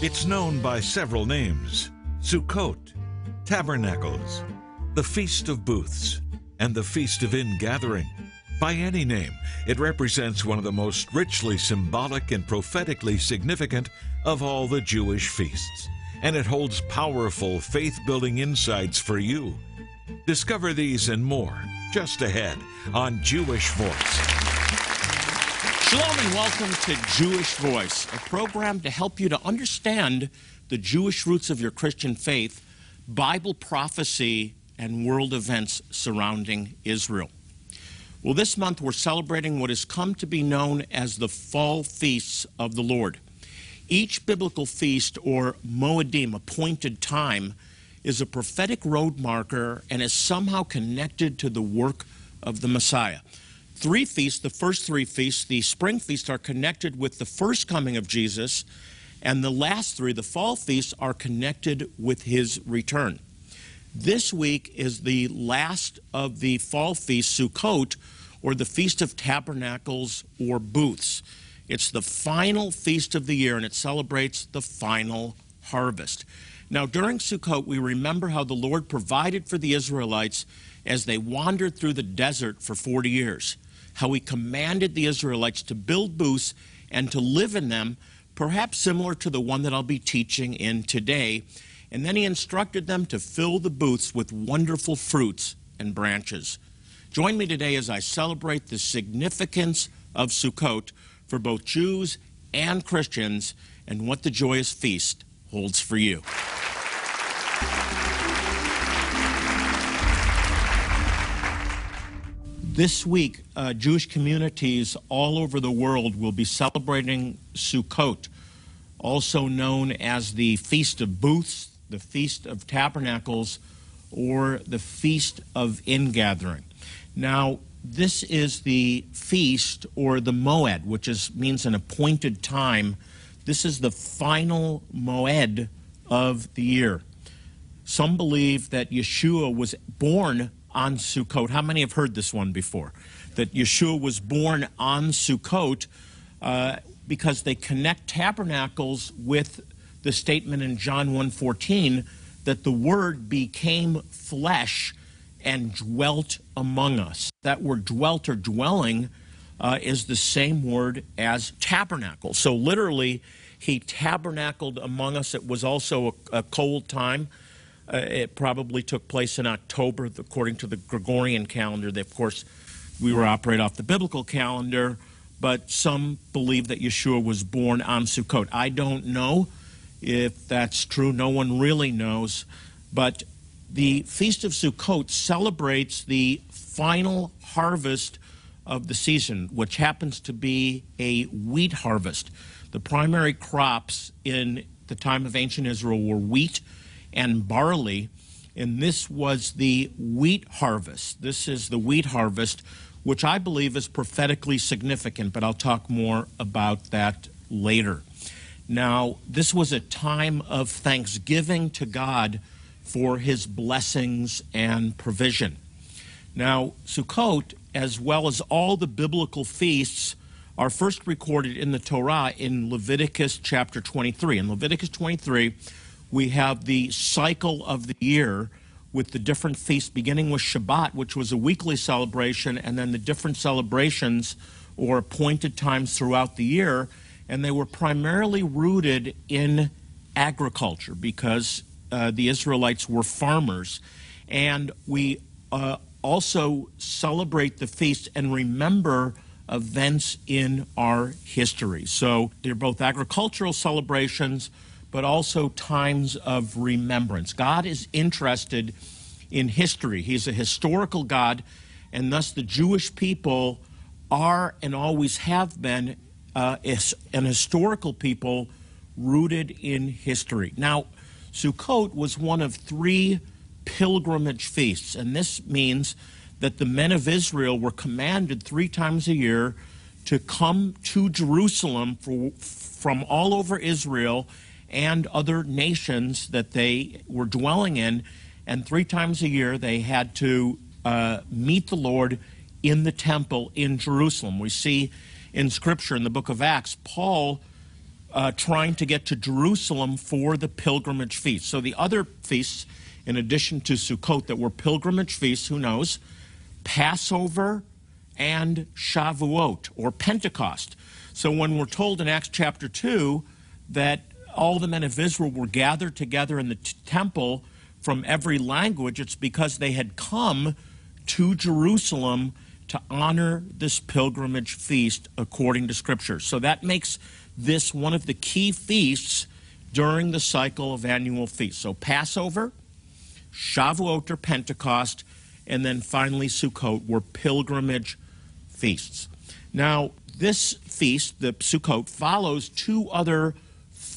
It's known by several names Sukkot, Tabernacles, the Feast of Booths, and the Feast of Ingathering. By any name, it represents one of the most richly symbolic and prophetically significant of all the Jewish feasts, and it holds powerful faith building insights for you. Discover these and more just ahead on Jewish Voice. Shalom and welcome to Jewish Voice, a program to help you to understand the Jewish roots of your Christian faith, Bible prophecy, and world events surrounding Israel. Well, this month we're celebrating what has come to be known as the fall feasts of the Lord. Each biblical feast, or Moedim, appointed time, is a prophetic road marker and is somehow connected to the work of the Messiah. Three feasts, the first three feasts, the spring feasts, are connected with the first coming of Jesus, and the last three, the fall feasts, are connected with his return. This week is the last of the fall feast, Sukkot, or the Feast of Tabernacles or Booths. It's the final feast of the year, and it celebrates the final harvest. Now, during Sukkot, we remember how the Lord provided for the Israelites as they wandered through the desert for 40 years, how He commanded the Israelites to build booths and to live in them, perhaps similar to the one that I'll be teaching in today. And then He instructed them to fill the booths with wonderful fruits and branches. Join me today as I celebrate the significance of Sukkot for both Jews and Christians and what the joyous feast holds for you. This week, uh, Jewish communities all over the world will be celebrating Sukkot, also known as the Feast of Booths, the Feast of Tabernacles, or the Feast of Ingathering. Now, this is the feast or the moed, which is, means an appointed time this is the final moed of the year. Some believe that Yeshua was born on Sukkot. How many have heard this one before? That Yeshua was born on Sukkot uh, because they connect tabernacles with the statement in John 1:14 that the Word became flesh and dwelt among us. That word dwelt or dwelling uh, is the same word as tabernacle. So literally, he tabernacled among us. It was also a, a cold time. Uh, it probably took place in October, according to the Gregorian calendar. They, of course, we were operate off the biblical calendar, but some believe that Yeshua was born on Sukkot. I don't know if that's true. No one really knows. But the Feast of Sukkot celebrates the final harvest of the season, which happens to be a wheat harvest. The primary crops in the time of ancient Israel were wheat and barley, and this was the wheat harvest. This is the wheat harvest, which I believe is prophetically significant, but I'll talk more about that later. Now, this was a time of thanksgiving to God for his blessings and provision. Now, Sukkot, as well as all the biblical feasts, are first recorded in the Torah in Leviticus chapter 23. In Leviticus 23, we have the cycle of the year with the different feasts, beginning with Shabbat, which was a weekly celebration, and then the different celebrations or appointed times throughout the year. And they were primarily rooted in agriculture because uh, the Israelites were farmers. And we uh, also celebrate the feast and remember events in our history. So they're both agricultural celebrations, but also times of remembrance. God is interested in history, He's a historical God, and thus the Jewish people are and always have been uh, an historical people rooted in history. Now, Sukkot was one of three pilgrimage feasts, and this means that the men of Israel were commanded three times a year to come to Jerusalem for, from all over Israel and other nations that they were dwelling in. And three times a year they had to uh, meet the Lord in the temple in Jerusalem. We see in Scripture, in the book of Acts, Paul uh, trying to get to Jerusalem for the pilgrimage feast. So the other feasts, in addition to Sukkot, that were pilgrimage feasts, who knows? Passover and Shavuot, or Pentecost. So when we're told in Acts chapter 2 that all the men of Israel were gathered together in the t- temple from every language, it's because they had come to Jerusalem to honor this pilgrimage feast according to Scripture. So that makes this one of the key feasts during the cycle of annual feasts. So Passover, Shavuot or Pentecost, and then finally Sukkot were pilgrimage feasts. Now, this feast, the Sukkot, follows two other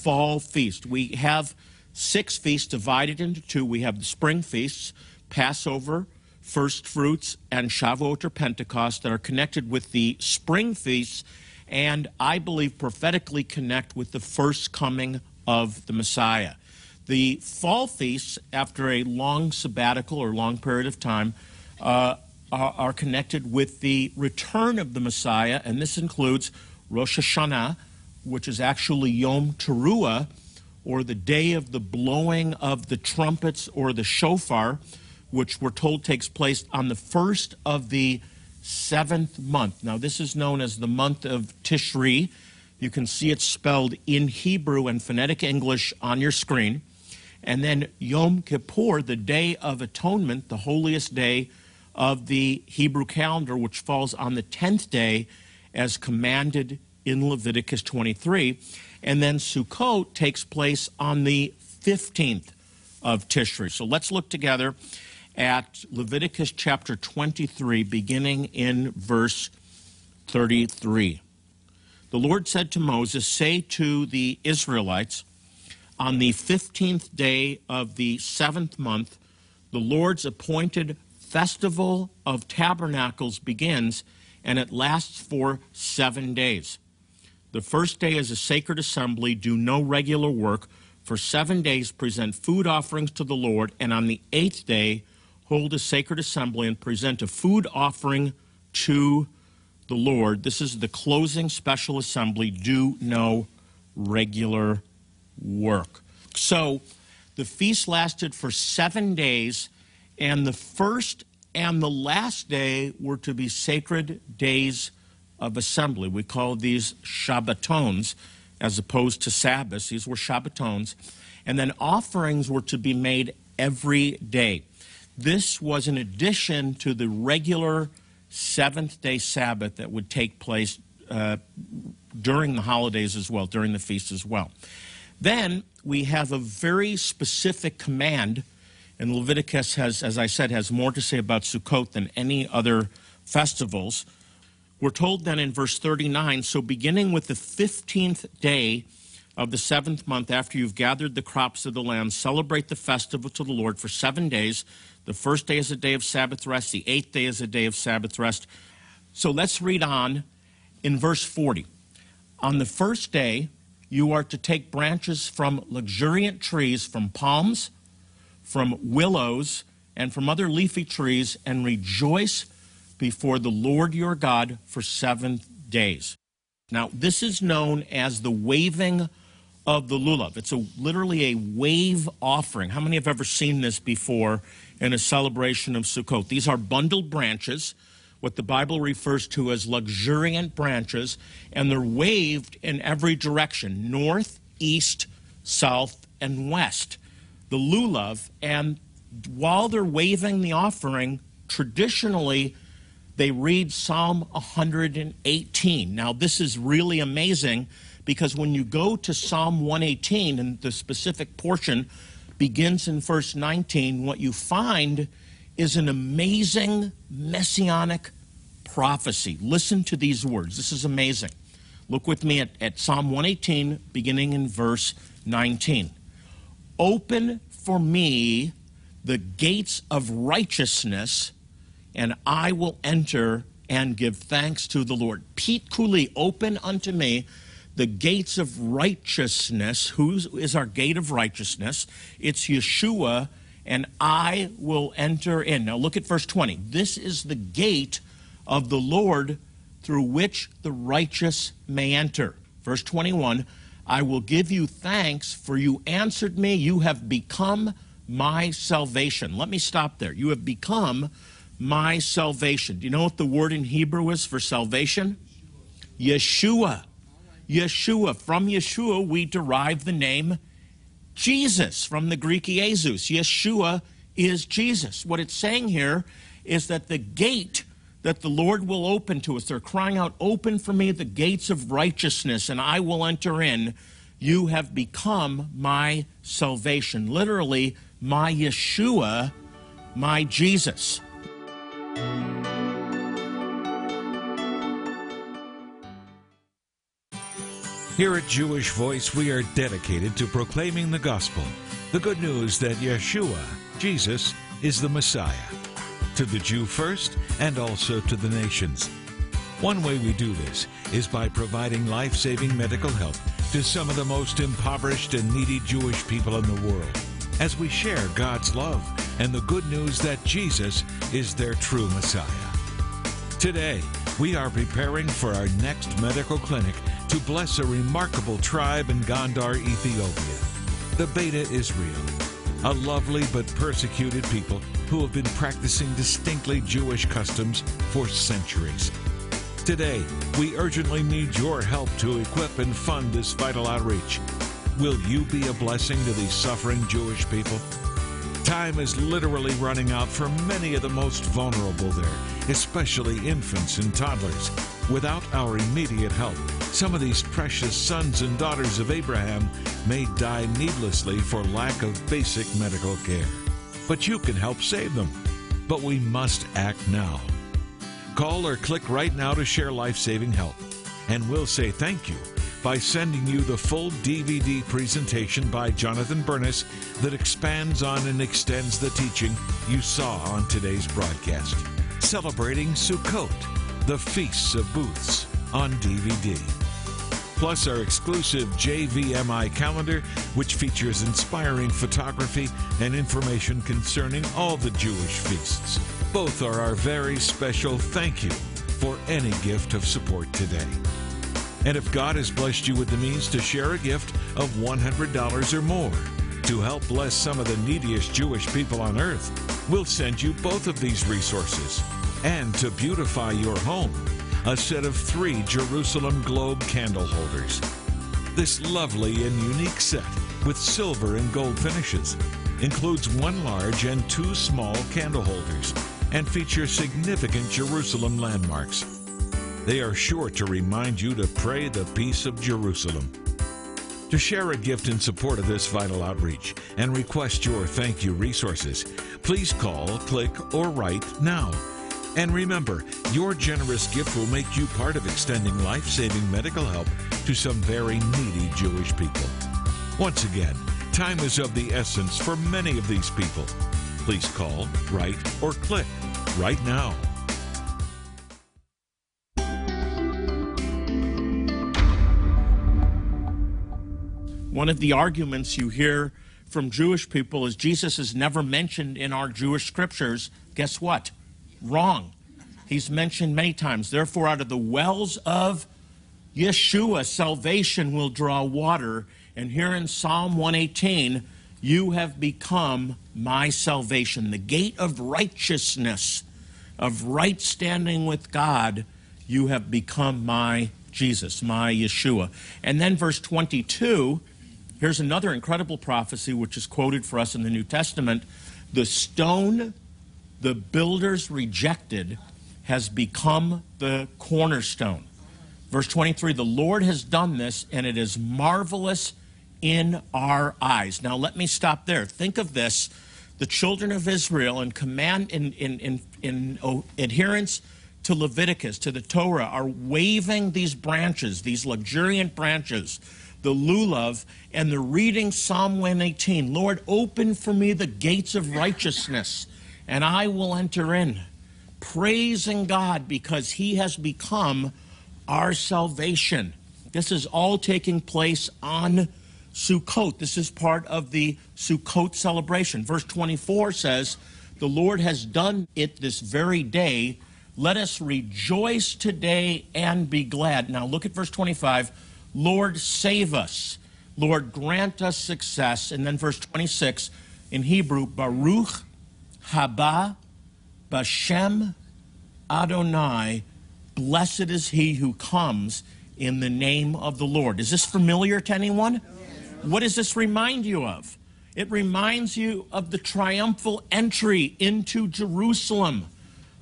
fall feast. We have six feasts divided into two. We have the spring feasts, Passover, first fruits, and Shavuot or Pentecost that are connected with the spring feasts and I believe prophetically connect with the first coming of the Messiah. The fall feasts, after a long sabbatical or long period of time, uh, are, are, connected with the return of the Messiah, and this includes Rosh Hashanah, which is actually Yom Teruah, or the day of the blowing of the trumpets or the shofar, which we're told takes place on the first of the seventh month. Now, this is known as the month of Tishri. You can see it spelled in Hebrew and phonetic English on your screen. And then Yom Kippur, the Day of Atonement, the holiest day of the Hebrew calendar, which falls on the 10th day as commanded in Leviticus 23. And then Sukkot takes place on the 15th of Tishri. So let's look together at Leviticus chapter 23, beginning in verse 33. The Lord said to Moses, Say to the Israelites, on the 15th day of the seventh month, the Lord's appointed festival of tabernacles begins, and it lasts for seven days. The first day is a sacred assembly, do no regular work. For seven days, present food offerings to the Lord, and on the eighth day, hold a sacred assembly and present a food offering to the Lord. This is the closing special assembly. Do no regular work. So the feast lasted for seven days, and the first and the last day were to be sacred days of assembly. We call these Shabbatons as opposed to Sabbaths. These were Shabbatons. And then offerings were to be made every day. This was an addition to the regular seventh day Sabbath that would take place uh, during the holidays as well, during the feast as well. Then we have a very specific command, and Leviticus has, as I said, has more to say about Sukkot than any other festivals. We're told then in verse 39 so beginning with the 15th day of the seventh month after you've gathered the crops of the land, celebrate the festival to the Lord for seven days. The first day is a day of Sabbath rest, the eighth day is a day of Sabbath rest. So let's read on in verse 40. On the first day, you are to take branches from luxuriant trees, from palms, from willows, and from other leafy trees, and rejoice before the Lord your God for seven days. Now, this is known as the waving of the lulav. It's a, literally a wave offering. How many have ever seen this before in a celebration of Sukkot? These are bundled branches, what the Bible refers to as luxuriant branches, and they're waved in every direction north, east, south, and west. The lulav, and while they're waving the offering, traditionally, they read Psalm 118. Now, this is really amazing because when you go to Psalm 118 and the specific portion begins in verse 19, what you find is an amazing messianic prophecy. Listen to these words. This is amazing. Look with me at, at Psalm 118, beginning in verse 19. Open for me the gates of righteousness, and I will enter and give thanks to the Lord. Pitchu li, open unto me the gates of righteousness. Who is our gate of righteousness? It's Yeshua, and I will enter in. Now look at verse 20. This is the gate of the Lord through which the righteous may enter. Verse 21 I will give you thanks, for you answered me. You have become my salvation. Let me stop there. You have become my salvation. Do you know what the word in Hebrew is for salvation? Yeshua. Yeshua. From Yeshua, we derive the name Jesus from the Greek Jesus. Yeshua is Jesus. What it's saying here is that the gate that the Lord will open to us, they're crying out, Open for me the gates of righteousness, and I will enter in. You have become my salvation. Literally, my Yeshua, my Jesus. Here at Jewish Voice, we are dedicated to proclaiming the gospel, the good news that Yeshua, Jesus, is the Messiah, to the Jew first and also to the nations. One way we do this is by providing life saving medical help to some of the most impoverished and needy Jewish people in the world as we share God's love and the good news that Jesus is their true Messiah. Today, we are preparing for our next medical clinic to bless a remarkable tribe in Gondar, Ethiopia, the Beta Israel, a lovely but persecuted people who have been practicing distinctly Jewish customs for centuries. Today, we urgently need your help to equip and fund this vital outreach. Will you be a blessing to these suffering Jewish people? Time is literally running out for many of the most vulnerable there, especially infants and toddlers. Without our immediate help, some of these precious sons and daughters of Abraham may die needlessly for lack of basic medical care. But you can help save them. But we must act now. Call or click right now to share life saving help, and we'll say thank you by sending you the full DVD presentation by Jonathan Bernis that expands on and extends the teaching you saw on today's broadcast. Celebrating Sukkot, the Feasts of Booths, on DVD. Plus, our exclusive JVMI calendar, which features inspiring photography and information concerning all the Jewish feasts. Both are our very special thank you for any gift of support today. And if God has blessed you with the means to share a gift of $100 or more to help bless some of the neediest Jewish people on earth, we'll send you both of these resources. And to beautify your home, a set of three Jerusalem Globe candle holders. This lovely and unique set with silver and gold finishes includes one large and two small candle holders and features significant Jerusalem landmarks. They are sure to remind you to pray the peace of Jerusalem. To share a gift in support of this vital outreach and request your thank you resources, please call, click, or write now. And remember, your generous gift will make you part of extending life saving medical help to some very needy Jewish people. Once again, time is of the essence for many of these people. Please call, write, or click right now. One of the arguments you hear from Jewish people is Jesus is never mentioned in our Jewish scriptures. Guess what? Wrong. He's mentioned many times. Therefore, out of the wells of Yeshua, salvation will draw water. And here in Psalm 118, you have become my salvation. The gate of righteousness, of right standing with God, you have become my Jesus, my Yeshua. And then verse 22 Here's another incredible prophecy which is quoted for us in the New Testament. The stone the builders rejected has become the cornerstone. Verse 23 The Lord has done this, and it is marvelous in our eyes. Now, let me stop there. Think of this the children of Israel, in command, in, in, in, in adherence to Leviticus, to the Torah, are waving these branches, these luxuriant branches the lulav, and the reading Psalm 118 Lord, open for me the gates of righteousness, and I will enter in. Praising God because He has become our salvation. This is all taking place on Sukkot. This is part of the Sukkot celebration. Verse 24 says, The Lord has done it this very day. Let us rejoice today and be glad. Now look at verse 25 Lord, save us. Lord, grant us success. And then verse 26 in Hebrew, Baruch haba bashem Adonai, blessed is he who comes in the name of the Lord. Is this familiar to anyone? What does this remind you of? It reminds you of the triumphal entry into Jerusalem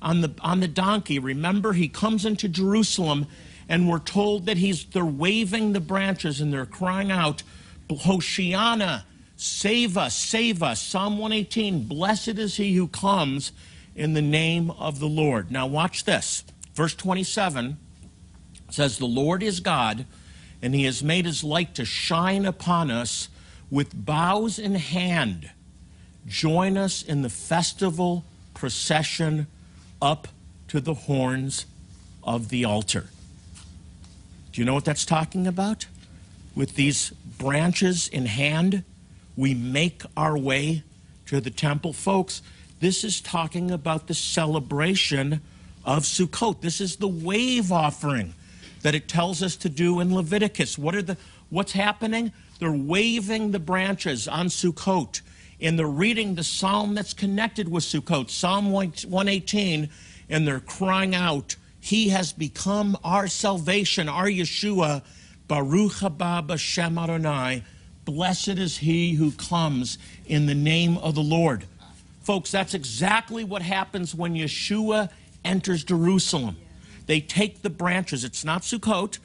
on the, on the donkey. Remember, he comes into Jerusalem, and we're told that he's, they're waving the branches and they're crying out, Hoshiana, save us, save us. Psalm 118, blessed is he who comes in the name of the Lord. Now, watch this. Verse 27 says, The Lord is God, and he has made his light to shine upon us with boughs in hand. Join us in the festival procession up to the horns of the altar. Do you know what that's talking about? With these branches in hand, we make our way to the temple. Folks, this is talking about the celebration of Sukkot. This is the wave offering that it tells us to do in Leviticus. What are the what's happening? They're waving the branches on Sukkot and they're reading the psalm that's connected with Sukkot, Psalm 118, and they're crying out, He has become our salvation, our Yeshua. Baruch haba b'shem Adonai. Blessed is he who comes in the name of the Lord. Folks, that's exactly what happens when Yeshua enters Jerusalem. They take the branches. It's not Sukkot,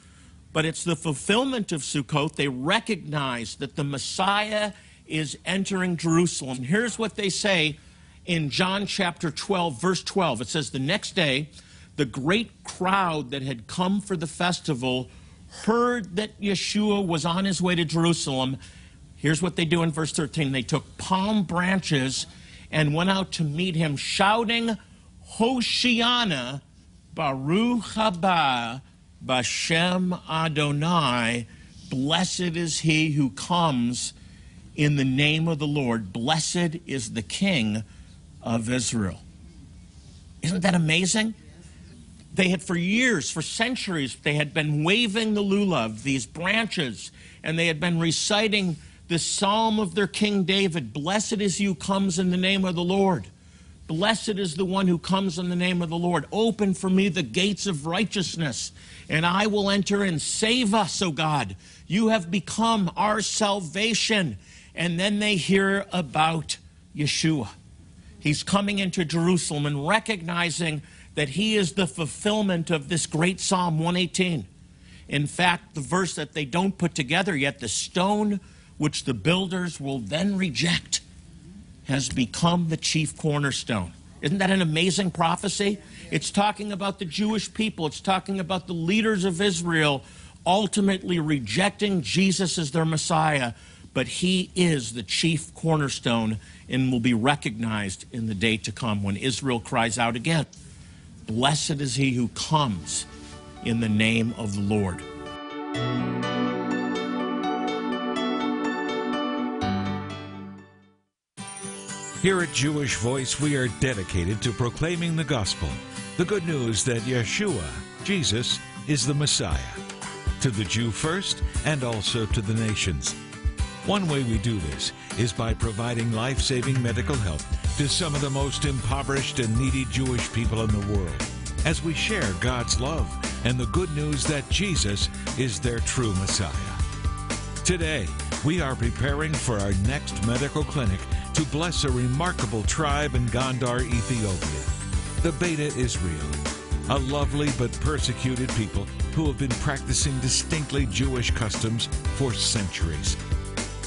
but it's the fulfillment of Sukkot. They recognize that the Messiah is entering Jerusalem. Here's what they say in John chapter 12, verse 12. It says, The next day, the great crowd that had come for the festival heard that Yeshua was on his way to Jerusalem. Here's what they do in verse 13 they took palm branches and went out to meet him, shouting, Hoshiana, Baruch haba, Bashem Adonai, blessed is he who comes in the name of the Lord. Blessed is the King of Israel. Isn't that amazing? They had for years, for centuries, they had been waving the lulav, these branches, and they had been reciting the psalm of their King David Blessed is you comes in the name of the Lord. Blessed is the one who comes in the name of the Lord. Open for me the gates of righteousness, and I will enter and save us, O God. You have become our salvation. And then they hear about Yeshua. He's coming into Jerusalem and recognizing that he is the fulfillment of this great Psalm 118. In fact, the verse that they don't put together yet, the stone which the builders will then reject, has become the chief cornerstone. Isn't that an amazing prophecy? It's talking about the Jewish people, it's talking about the leaders of Israel ultimately rejecting Jesus as their Messiah, but he is the chief cornerstone and will be recognized in the day to come when Israel cries out again Blessed is he who comes in the name of the Lord. Here at Jewish Voice, we are dedicated to proclaiming the gospel, the good news that Yeshua, Jesus, is the Messiah, to the Jew first and also to the nations. One way we do this is by providing life saving medical help to some of the most impoverished and needy Jewish people in the world as we share God's love and the good news that Jesus is their true Messiah. Today, we are preparing for our next medical clinic to bless a remarkable tribe in Gondar, Ethiopia, the Beta Israel, a lovely but persecuted people who have been practicing distinctly Jewish customs for centuries.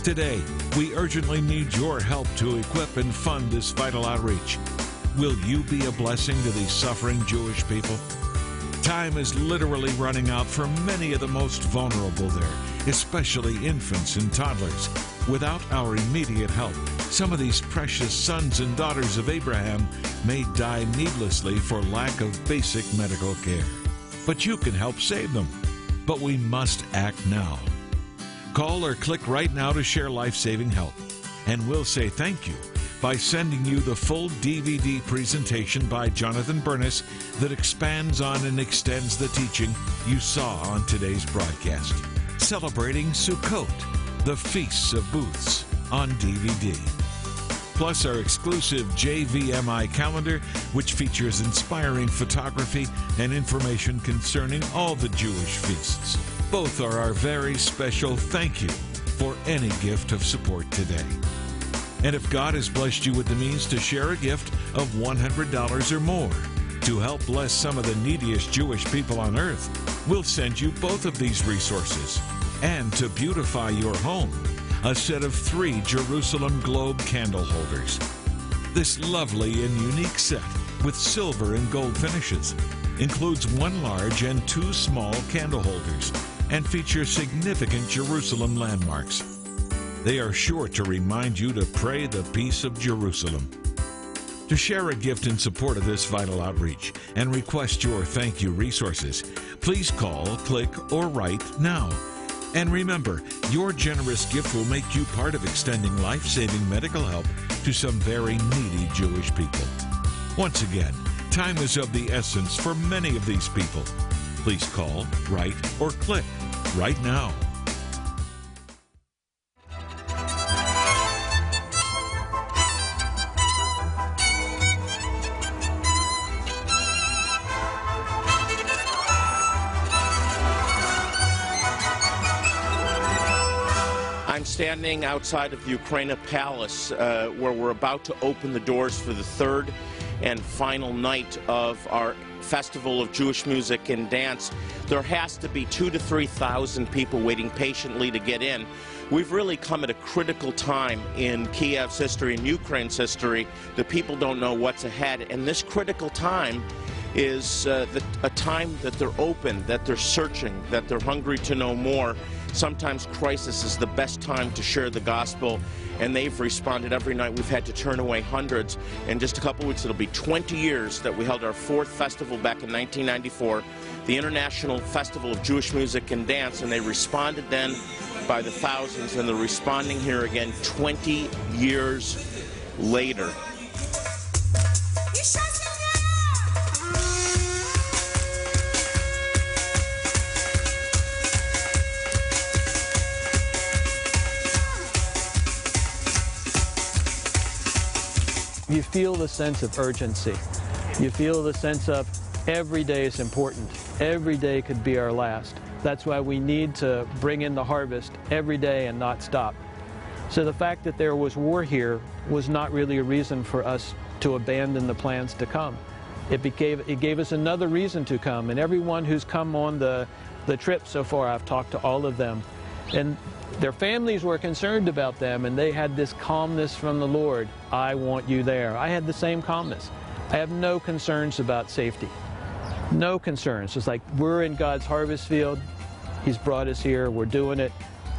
Today, we urgently need your help to equip and fund this vital outreach. Will you be a blessing to these suffering Jewish people? Time is literally running out for many of the most vulnerable there, especially infants and toddlers. Without our immediate help, some of these precious sons and daughters of Abraham may die needlessly for lack of basic medical care. But you can help save them. But we must act now. Call or click right now to share life saving help. And we'll say thank you by sending you the full DVD presentation by Jonathan Bernis that expands on and extends the teaching you saw on today's broadcast. celebrating Sukkot, the Feasts of Booths, on DVD. Plus, our exclusive JVMI calendar, which features inspiring photography and information concerning all the Jewish feasts. Both are our very special thank you for any gift of support today. And if God has blessed you with the means to share a gift of $100 or more to help bless some of the neediest Jewish people on earth, we'll send you both of these resources. And to beautify your home, a set of three Jerusalem Globe candle holders. This lovely and unique set with silver and gold finishes includes one large and two small candle holders and feature significant Jerusalem landmarks. They are sure to remind you to pray the peace of Jerusalem. To share a gift in support of this vital outreach and request your thank you resources, please call, click, or write now. And remember, your generous gift will make you part of extending life saving medical help to some very needy Jewish people. Once again, time is of the essence for many of these people. Please call, write, or click right now. I'm standing outside of the Ukraina Palace uh, where we're about to open the doors for the third and final night of our Festival of Jewish Music and Dance. There has to be two to three thousand people waiting patiently to get in. We've really come at a critical time in Kiev's history and Ukraine's history. The people don't know what's ahead, and this critical time is uh, the, a time that they're open, that they're searching, that they're hungry to know more. Sometimes crisis is the best time to share the gospel, and they've responded every night. We've had to turn away hundreds. In just a couple weeks, it'll be 20 years that we held our fourth festival back in 1994, the International Festival of Jewish Music and Dance, and they responded then by the thousands, and they're responding here again 20 years later. You feel the sense of urgency. You feel the sense of every day is important. Every day could be our last. That's why we need to bring in the harvest every day and not stop. So the fact that there was war here was not really a reason for us to abandon the plans to come. It, became, it gave us another reason to come, and everyone who's come on the, the trip so far, I've talked to all of them, and their families were concerned about them, and they had this calmness from the Lord. I want you there. I had the same calmness. I have no concerns about safety. No concerns. It's like we're in God's harvest field. He's brought us here. We're doing it.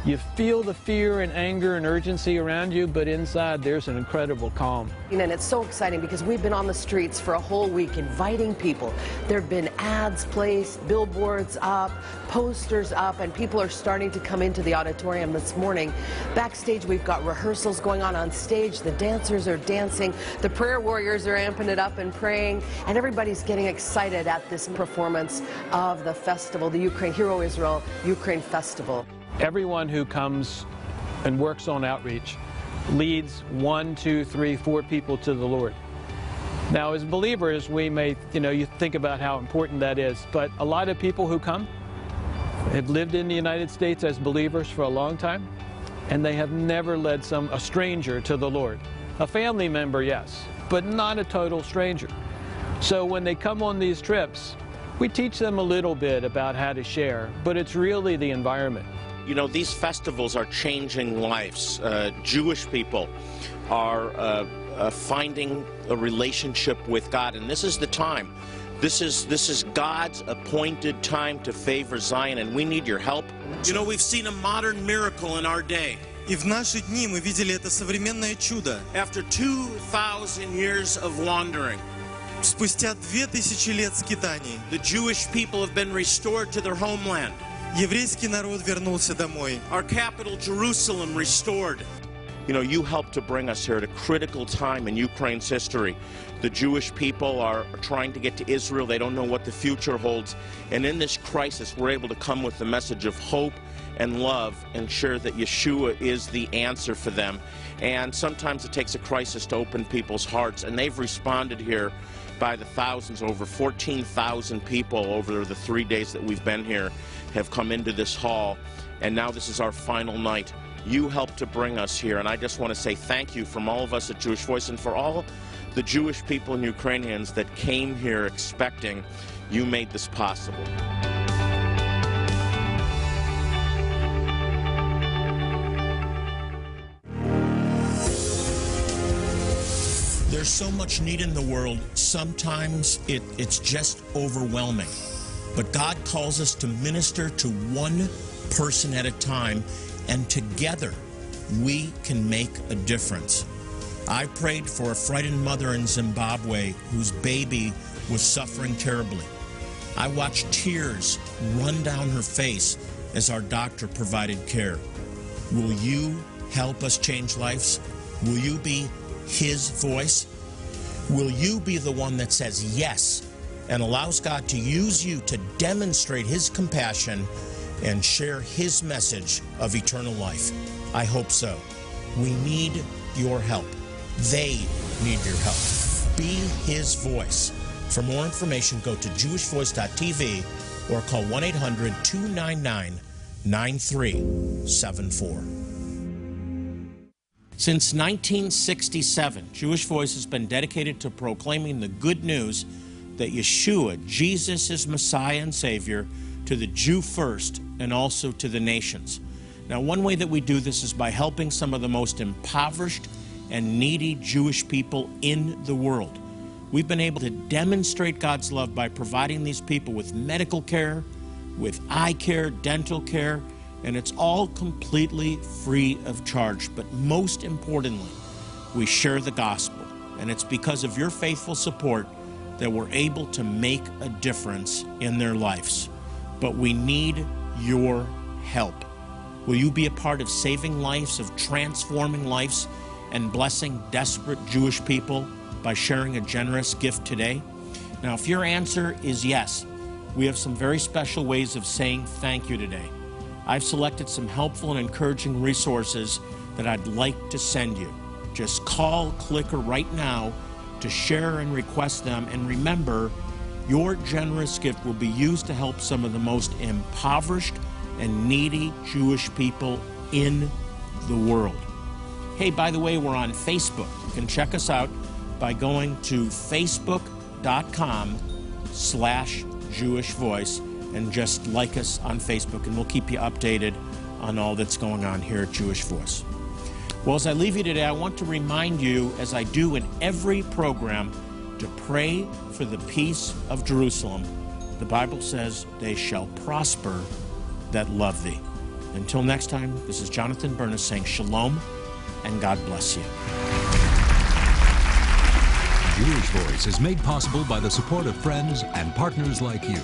You feel the fear and anger and urgency around you, but inside there's an incredible calm. And it's so exciting because we've been on the streets for a whole week inviting people. There have been ads placed, billboards up, posters up, and people are starting to come into the auditorium this morning. Backstage, we've got rehearsals going on on stage. The dancers are dancing. The prayer warriors are amping it up and praying. And everybody's getting excited at this performance of the festival, the Ukraine Hero Israel Ukraine Festival. Everyone who comes and works on outreach leads one, two, three, four people to the Lord. Now, as believers, we may, you know, you think about how important that is, but a lot of people who come have lived in the United States as believers for a long time, and they have never led some a stranger to the Lord. A family member, yes, but not a total stranger. So when they come on these trips, we teach them a little bit about how to share, but it's really the environment You know, these festivals are changing lives. Uh, Jewish people are uh, uh, finding a relationship with God, and this is the time. This is this is God's appointed time to favor Zion, and we need your help. You know, we've seen a modern miracle in our day. И в наши дни мы видели это современное чудо. After 2,000 years of wandering, Спустя две тысячи лет скитаний the Jewish people have been restored to their homeland. еврейский народ вернулся домой. Our capital, Jerusalem, restored. You know, you helped to bring us here at a critical time in Ukraine's history. The Jewish people are trying to get to Israel. They don't know what the future holds. And in this crisis, we're able to come with the message of hope and love and share that Yeshua is the answer for them. And sometimes it takes a crisis to open people's hearts. And they've responded here by the thousands. Over 14,000 people over the three days that we've been here have come into this hall. And now this is our final night. You helped to bring us here. And I just want to say thank you from all of us at Jewish Voice and for all the Jewish people and Ukrainians that came here expecting you made this possible. There's so much need in the world, sometimes it, it's just overwhelming. But God calls us to minister to one person at a time, and together we can make a difference. I prayed for a frightened mother in Zimbabwe whose baby was suffering terribly. I watched tears run down her face as our doctor provided care. Will you help us change lives? Will you be his voice? Will you be the one that says yes and allows God to use you to demonstrate his compassion and share his message of eternal life? I hope so. We need your help. They need your help. Be his voice. For more information, go to jewishvoice.tv or call 1 800 299 9374. Since 1967, Jewish Voice has been dedicated to proclaiming the good news that Yeshua, Jesus, is Messiah and Savior to the Jew first and also to the nations. Now, one way that we do this is by helping some of the most impoverished and needy Jewish people in the world. We've been able to demonstrate God's love by providing these people with medical care, with eye care, dental care, and it's all completely free of charge. But most importantly, we share the gospel, and it's because of your faithful support that we're able to make a difference in their lives. But we need your help. Will you be a part of saving lives, of transforming lives, and blessing desperate Jewish people by sharing a generous gift today? Now, if your answer is yes, we have some very special ways of saying thank you today. I've selected some helpful and encouraging resources that I'd like to send you. Just call Clicker right now to share and request them. And remember, your generous gift will be used to help some of the most impoverished and needy Jewish people in the world. Hey, by the way, we're on Facebook. You can check us out by going to facebook.com slash Jewish Voice and just like us on Facebook, and we'll keep you updated on all that's going on here at Jewish Voice. Well, as I leave you today, I want to remind you, as I do in every program, to pray for the peace of Jerusalem. The Bible says, they shall prosper that love thee. Until next time, this is Jonathan Bernis saying shalom and God bless you. Jewish Voice is made possible by the support of friends and partners like you.